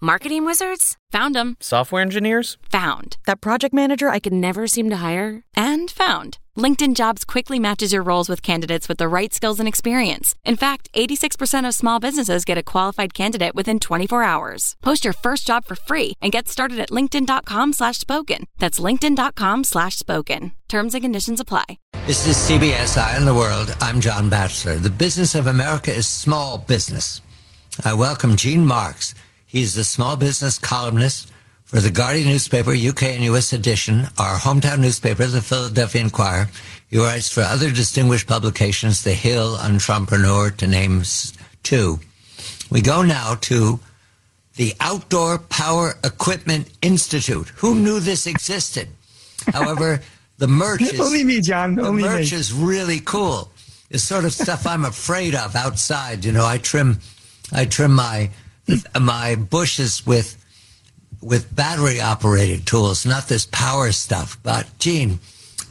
Marketing wizards? Found them. Software engineers? Found. That project manager I could never seem to hire? And found. LinkedIn Jobs quickly matches your roles with candidates with the right skills and experience. In fact, 86% of small businesses get a qualified candidate within 24 hours. Post your first job for free and get started at linkedin.com slash spoken. That's linkedin.com slash spoken. Terms and conditions apply. This is CBS Eye on the World. I'm John Batchelor. The business of America is small business. I welcome Gene Marks. He's the small business columnist for the Guardian newspaper, UK and US edition, our hometown newspaper, the Philadelphia Inquirer. He writes for other distinguished publications, The Hill, Entrepreneur, to name two. We go now to the Outdoor Power Equipment Institute. Who knew this existed? However, the merch is only me, John. the Only merch me. is really cool. It's sort of stuff I'm afraid of outside. You know, I trim, I trim my my bushes with with battery operated tools, not this power stuff. But Gene,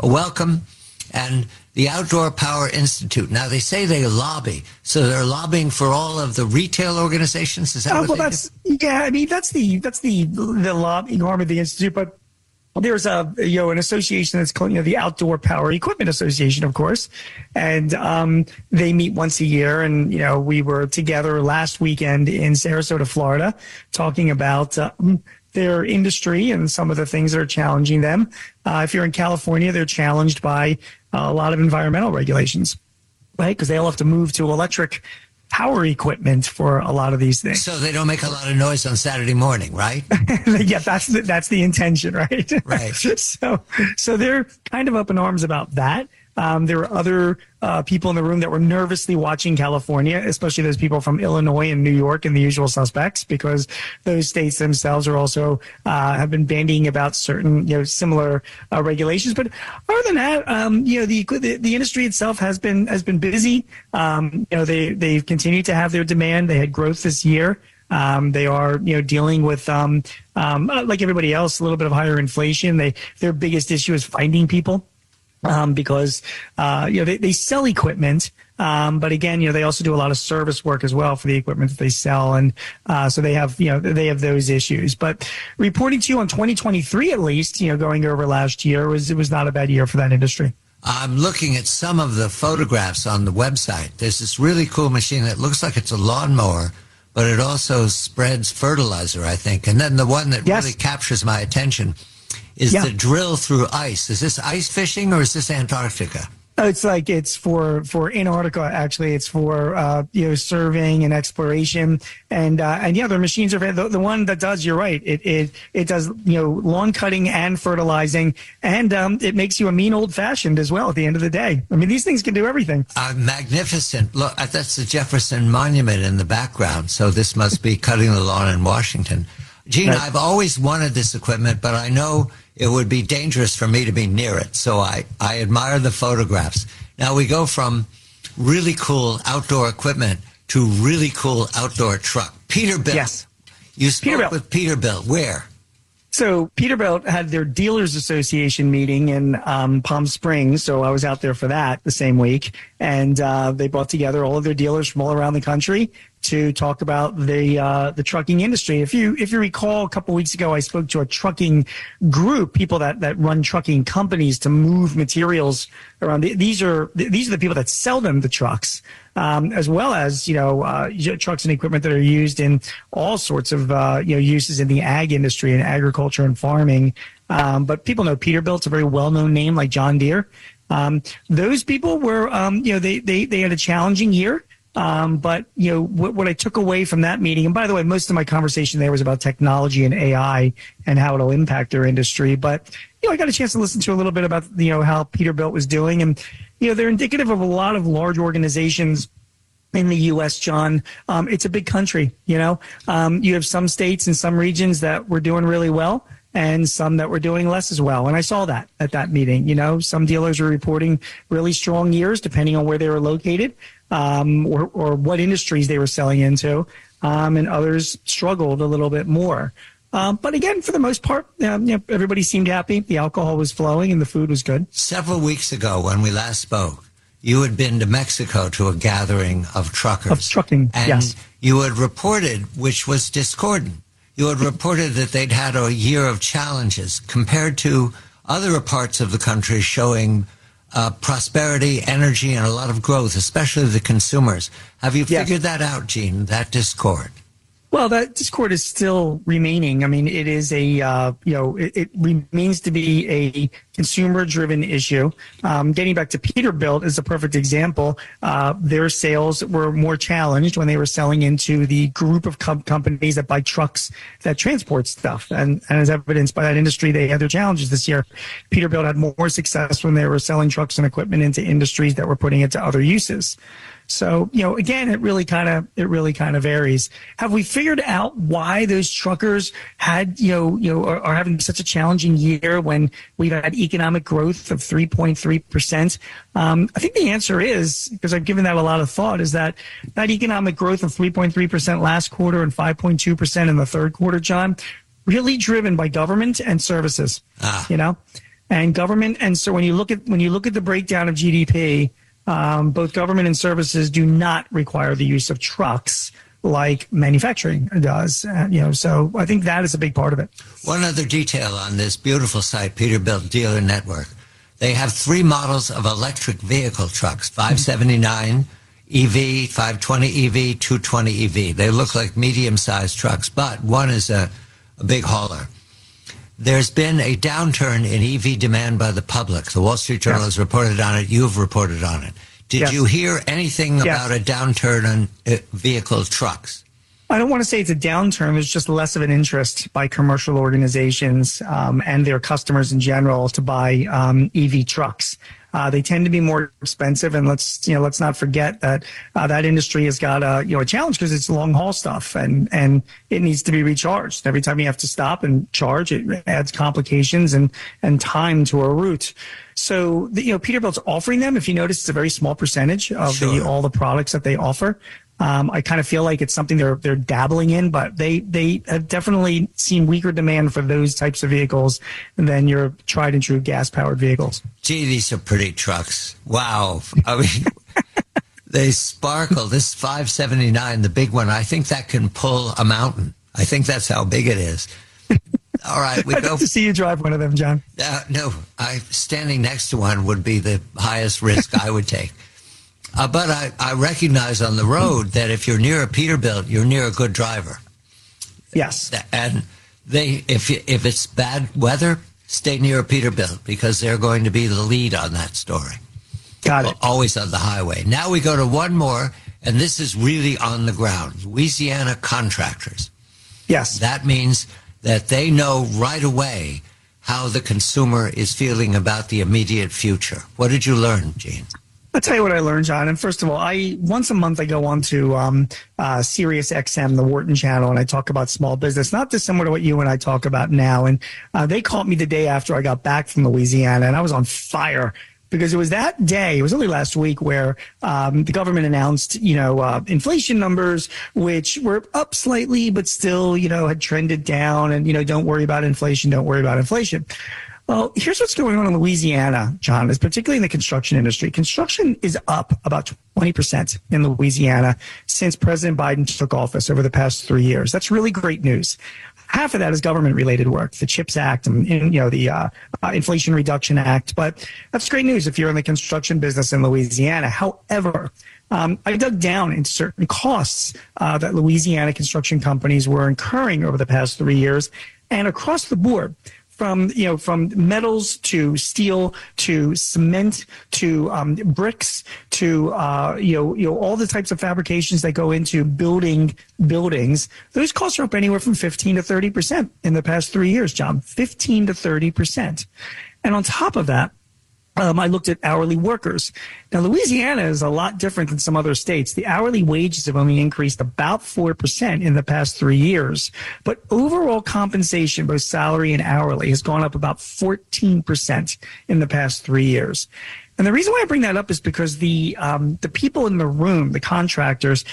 welcome, and the Outdoor Power Institute. Now they say they lobby, so they're lobbying for all of the retail organizations. Is that Oh, what well, that's yeah. I mean, that's the that's the the lobbying arm of the institute, but. There's a you know an association that's called you know the Outdoor Power Equipment Association, of course, and um, they meet once a year. And you know we were together last weekend in Sarasota, Florida, talking about um, their industry and some of the things that are challenging them. Uh, if you're in California, they're challenged by uh, a lot of environmental regulations, right? Because they all have to move to electric power equipment for a lot of these things. So they don't make a lot of noise on Saturday morning, right? yeah, that's the, that's the intention, right? Right. so so they're kind of up in arms about that. Um, there were other uh, people in the room that were nervously watching California, especially those people from Illinois and New York and the usual suspects, because those states themselves are also uh, have been bandying about certain you know similar uh, regulations. But other than that, um, you know the, the the industry itself has been has been busy. Um, you know they they've continued to have their demand. They had growth this year. Um, they are, you know, dealing with, um, um, like everybody else, a little bit of higher inflation. They their biggest issue is finding people. Um, because uh, you know they, they sell equipment, um, but again, you know they also do a lot of service work as well for the equipment that they sell, and uh, so they have you know they have those issues. But reporting to you on 2023 at least, you know, going over last year was it was not a bad year for that industry. I'm looking at some of the photographs on the website. There's this really cool machine that looks like it's a lawnmower, but it also spreads fertilizer, I think. And then the one that Yes. really captures my attention is Yeah. the drill through ice. Is this ice fishing or is this Antarctica? It's like it's for for Antarctica. Actually, it's for uh, you know surveying and exploration, and uh, and yeah, the machines are the, the one that does. You're right. It it it does you know lawn cutting and fertilizing, and um, it makes you a mean old fashioned as well. At the end of the day, I mean these things can do everything. Uh, magnificent. Look, that's the Jefferson Monument in the background. So this must be cutting the lawn in Washington. Gene, Right. I've always wanted this equipment, but I know it would be dangerous for me to be near it. So I, I admire the photographs. Now we go from really cool outdoor equipment to really cool outdoor truck. Peterbilt. Yes. You spoke Peterbilt. with Peterbilt. Where? So Peterbilt had their dealers association meeting in um, Palm Springs. So I was out there for that the same week, and uh, they brought together all of their dealers from all around the country to talk about the uh, the trucking industry. If you if you recall, a couple weeks ago, I spoke to a trucking group, people that that run trucking companies to move materials around. These are these are the people that sell them the trucks um, as well as you know uh, trucks and equipment that are used in all sorts of uh, you know uses in the ag industry and agriculture and farming. Um, but people know Peterbilt's a very well-known name, like John Deere. Um, those people were, um, you know, they, they they had a challenging year. Um, but you know what, what I took away from that meeting, and by the way, most of my conversation there was about technology and AI and how it'll impact their industry. But you know, I got a chance to listen to a little bit about you know how Peterbilt was doing, and you know they're indicative of a lot of large organizations in the U.S., John. Um, it's a big country. You know, um, you have some states and some regions that were doing really well, and some that were doing less as well. And I saw that at that meeting. You know, some dealers were reporting really strong years, depending on where they were located um, or, or what industries they were selling into, um, and others struggled a little bit more. Um, but again, for the most part, um, you know, everybody seemed happy. The alcohol was flowing and the food was good. Several weeks ago, when we last spoke, you had been to Mexico to a gathering of truckers. Of trucking, and yes. you had reported, which was discordant. You had reported that they'd had a year of challenges compared to other parts of the country showing uh, prosperity, energy, and a lot of growth, especially the consumers. Have you Yes. figured that out, Gene? That discord. Well, that discord is still remaining. I mean, it is a uh, you know it, it remains to be a consumer-driven issue. Um, getting back to Peterbilt is a perfect example. Uh, their sales were more challenged when they were selling into the group of com- companies that buy trucks that transport stuff, and, and as evidenced by that industry, they had their challenges this year. Peterbilt had more success when they were selling trucks and equipment into industries that were putting it to other uses. So, you know, again, it really kind of, it really kind of varies. Have we figured out why those truckers had, you know, you know, are, are having such a challenging year when we've had economic growth of 3.3%? Um, I think the answer is, because I've given that a lot of thought, is that that economic growth of 3.3% last quarter and 5.2% in the third quarter, John, really driven by government and services, you know, and government. And so when you look at, when you look at the breakdown of GDP, um, both government and services do not require the use of trucks like manufacturing does. Uh, you know, so I think that is a big part of it. One other detail on this beautiful site, Peterbilt Dealer Network. They have three models of electric vehicle trucks 579 EV, 520 EV, 220 EV. They look like medium sized trucks, but one is a, a big hauler. There's been a downturn in EV demand by the public. The Wall Street Journal Yes. has reported on it. You've reported on it. Did Yes. you hear anything Yes. about a downturn on uh, vehicle trucks? I don't want to say it's a downturn. It's just less of an interest by commercial organizations um, and their customers in general to buy um, EV trucks. Uh, they tend to be more expensive, and let's you know let's not forget that uh, that industry has got a you know a challenge because it's long haul stuff, and and it needs to be recharged every time you have to stop and charge. It adds complications and and time to a route. So the, you know Peterbilt's offering them. If you notice, it's a very small percentage of the all the products that they offer. Um, I kind of feel like it's something they're they're dabbling in, but they they have definitely seen weaker demand for those types of vehicles than your tried and true gas powered vehicles. Gee, these are pretty trucks. Wow. I mean, they sparkle. This 579, the big one, I think that can pull a mountain. I think that's how big it is. All right, we I'd go. love to see you drive one of them, John. Uh, no, I standing next to one would be the highest risk I would take. Uh, but I, I recognize on the road that if you're near a Peterbilt, you're near a good driver. Yes. And they, if you, if it's bad weather, stay near a Peterbilt because they're going to be the lead on that story. Got it. Always on the highway. Now we go to one more, and this is really on the ground. Louisiana contractors. Yes. That means that they know right away how the consumer is feeling about the immediate future. What did you learn, Gene? I'll tell you what I learned, John. And first of all, I once a month I go on to um, uh, Sirius XM, the Wharton channel, and I talk about small business, not dissimilar to what you and I talk about now. And uh, they called me the day after I got back from Louisiana, and I was on fire because it was that day. It was only last week where um, the government announced, you know, uh, inflation numbers, which were up slightly, but still, you know, had trended down. And you know, don't worry about inflation. Don't worry about inflation. Well, here's what's going on in Louisiana, John, is particularly in the construction industry. Construction is up about 20% in Louisiana since President Biden took office over the past three years. That's really great news. Half of that is government related work, the CHIPS Act and, you know, the uh, uh, Inflation Reduction Act. But that's great news if you're in the construction business in Louisiana. However, um, I dug down into certain costs uh, that Louisiana construction companies were incurring over the past three years. And across the board, from you know from metals to steel to cement to um, bricks to uh, you know you know all the types of fabrications that go into building buildings. Those costs are up anywhere from fifteen to thirty percent in the past three years, John. Fifteen to thirty percent, and on top of that. Um, I looked at hourly workers. Now, Louisiana is a lot different than some other states. The hourly wages have only increased about 4% in the past three years, but overall compensation, both salary and hourly, has gone up about 14% in the past three years. And the reason why I bring that up is because the um, the people in the room, the contractors,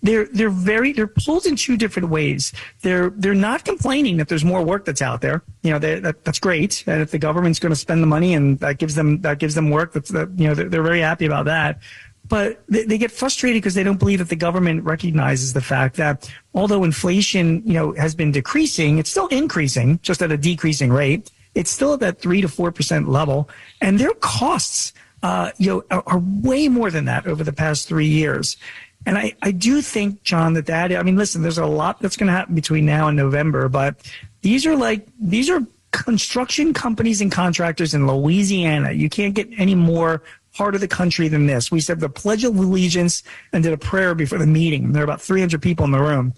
they're they're very they're pulled in two different ways. They're they're not complaining that there's more work that's out there. You know that, that's great. And if the government's going to spend the money and that gives them that gives them work, that's that you know they're, they're very happy about that. But they, they get frustrated because they don't believe that the government recognizes the fact that although inflation you know has been decreasing, it's still increasing, just at a decreasing rate. It's still at that three to four percent level, and their costs uh, you know, are, are, way more than that over the past three years. And I, I do think, John, that that, I mean, listen, there's a lot that's going to happen between now and November, but these are like, these are construction companies and contractors in Louisiana. You can't get any more part of the country than this. We said the Pledge of Allegiance and did a prayer before the meeting. There are about 300 people in the room.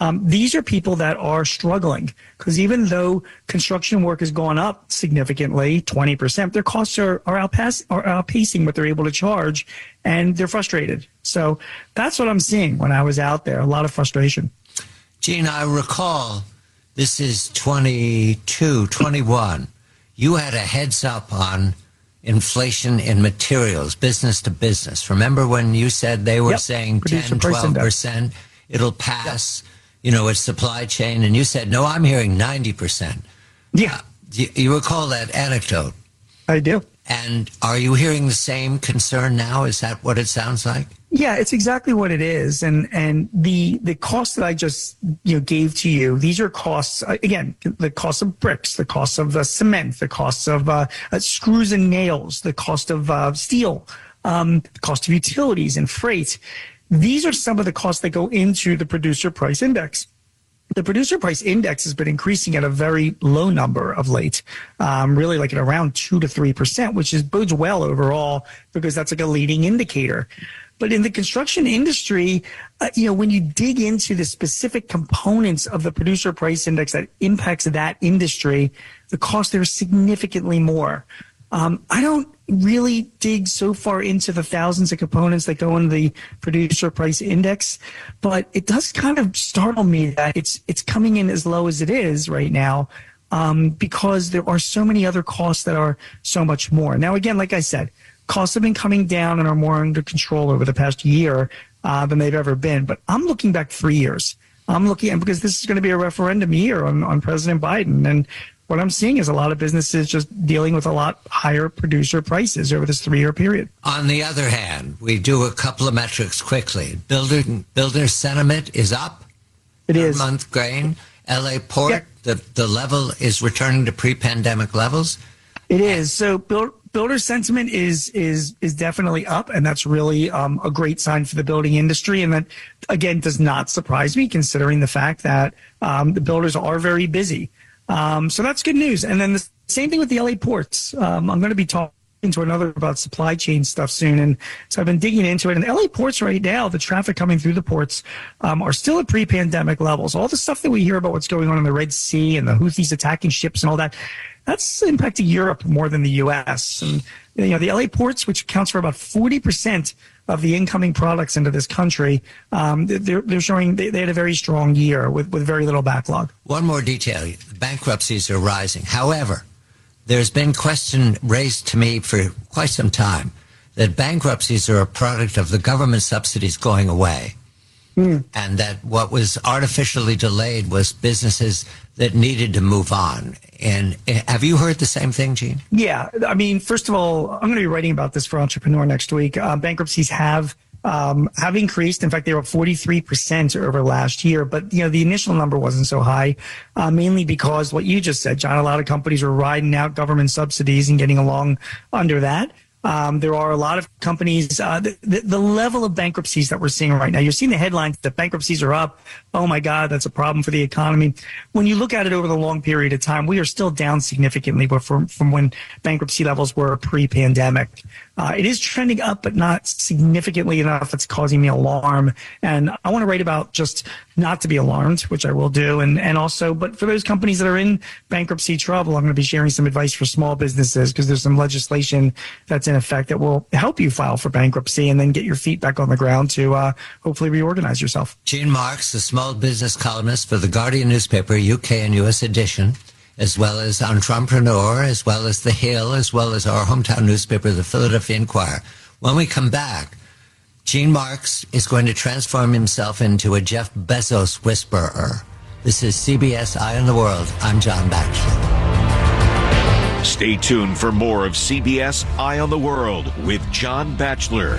Um, these are people that are struggling because even though construction work has gone up significantly, 20%, their costs are, are, outpass, are outpacing what they're able to charge and they're frustrated. So that's what I'm seeing when I was out there. A lot of frustration. Gene, I recall this is 22, 21. You had a heads up on inflation in materials, business to business. Remember when you said they were yep. saying Producer 10, 12%? It'll pass. Yep you know, its supply chain, and you said, no, I'm hearing 90%. Yeah. Uh, you, you recall that anecdote? I do. And are you hearing the same concern now? Is that what it sounds like? Yeah, it's exactly what it is, and and the the cost that I just you know gave to you. These are costs uh, again, the cost of bricks, the cost of uh, cement, the cost of uh, uh, screws and nails, the cost of uh, steel, um, the cost of utilities and freight. These are some of the costs that go into the producer price index. The producer price index has been increasing at a very low number of late, um, really like at around two to three percent, which is bodes well overall because that's like a leading indicator. But in the construction industry, uh, you know, when you dig into the specific components of the producer price index that impacts that industry, the cost there is significantly more. Um, I don't really dig so far into the thousands of components that go into the producer price index, but it does kind of startle me that it's it's coming in as low as it is right now. Um, because there are so many other costs that are so much more. Now, again, like I said, costs have been coming down and are more under control over the past year uh, than they've ever been. But I'm looking back three years. I'm looking because this is going to be a referendum year on, on President Biden, and what I'm seeing is a lot of businesses just dealing with a lot higher producer prices over this three year period. On the other hand, we do a couple of metrics quickly. Builder builder sentiment is up. It is month grain. LA port, yeah. the, the level is returning to pre pandemic levels. It is. So build, builder sentiment is is is definitely up, and that's really um, a great sign for the building industry. And that again does not surprise me, considering the fact that um, the builders are very busy. Um, so that's good news. And then the same thing with the LA ports. Um, I'm going to be talking to another about supply chain stuff soon. And so I've been digging into it. And LA ports right now, the traffic coming through the ports um, are still at pre-pandemic levels. All the stuff that we hear about what's going on in the Red Sea and the Houthis attacking ships and all that, that's impacting Europe more than the U.S. And you know the LA ports, which accounts for about 40 percent of the incoming products into this country, um, they're, they're showing they, they, had a very strong year with, with very little backlog. One more detail bankruptcies are rising. However, there's been question raised to me for quite some time that bankruptcies are a product of the government subsidies going away. And that what was artificially delayed was businesses that needed to move on. And eh, have you heard the same thing, Gene? Yeah. I mean, first of all, I'm going to be writing about this for Entrepreneur next week. Uh, bankruptcies have um, have increased. In fact, they were 43% over last year, but you know the initial number wasn't so high, uh, mainly because what you just said, John. A lot of companies were riding out government subsidies and getting along under that. Um, there are a lot of companies. Uh, the, the, the, level of bankruptcies that we're seeing right now, you're seeing the headlines that bankruptcies are up. Oh my God, that's a problem for the economy. When you look at it over the long period of time, we are still down significantly from, from when bankruptcy levels were pre-pandemic. Uh, it is trending up, but not significantly enough. It's causing me alarm. And I want to write about just not to be alarmed, which I will do. And, and also, but for those companies that are in bankruptcy trouble, I'm going to be sharing some advice for small businesses because there's some legislation that's in effect that will help you file for bankruptcy and then get your feet back on the ground to uh, hopefully reorganize yourself. Gene Marks, the small business columnist for the Guardian newspaper, UK and US edition as well as Entrepreneur, as well as The Hill, as well as our hometown newspaper, the Philadelphia Inquirer. When we come back, Gene Marks is going to transform himself into a Jeff Bezos whisperer. This is CBS Eye on the World. I'm John Batchelor. Stay tuned for more of CBS Eye on the World with John Batchelor.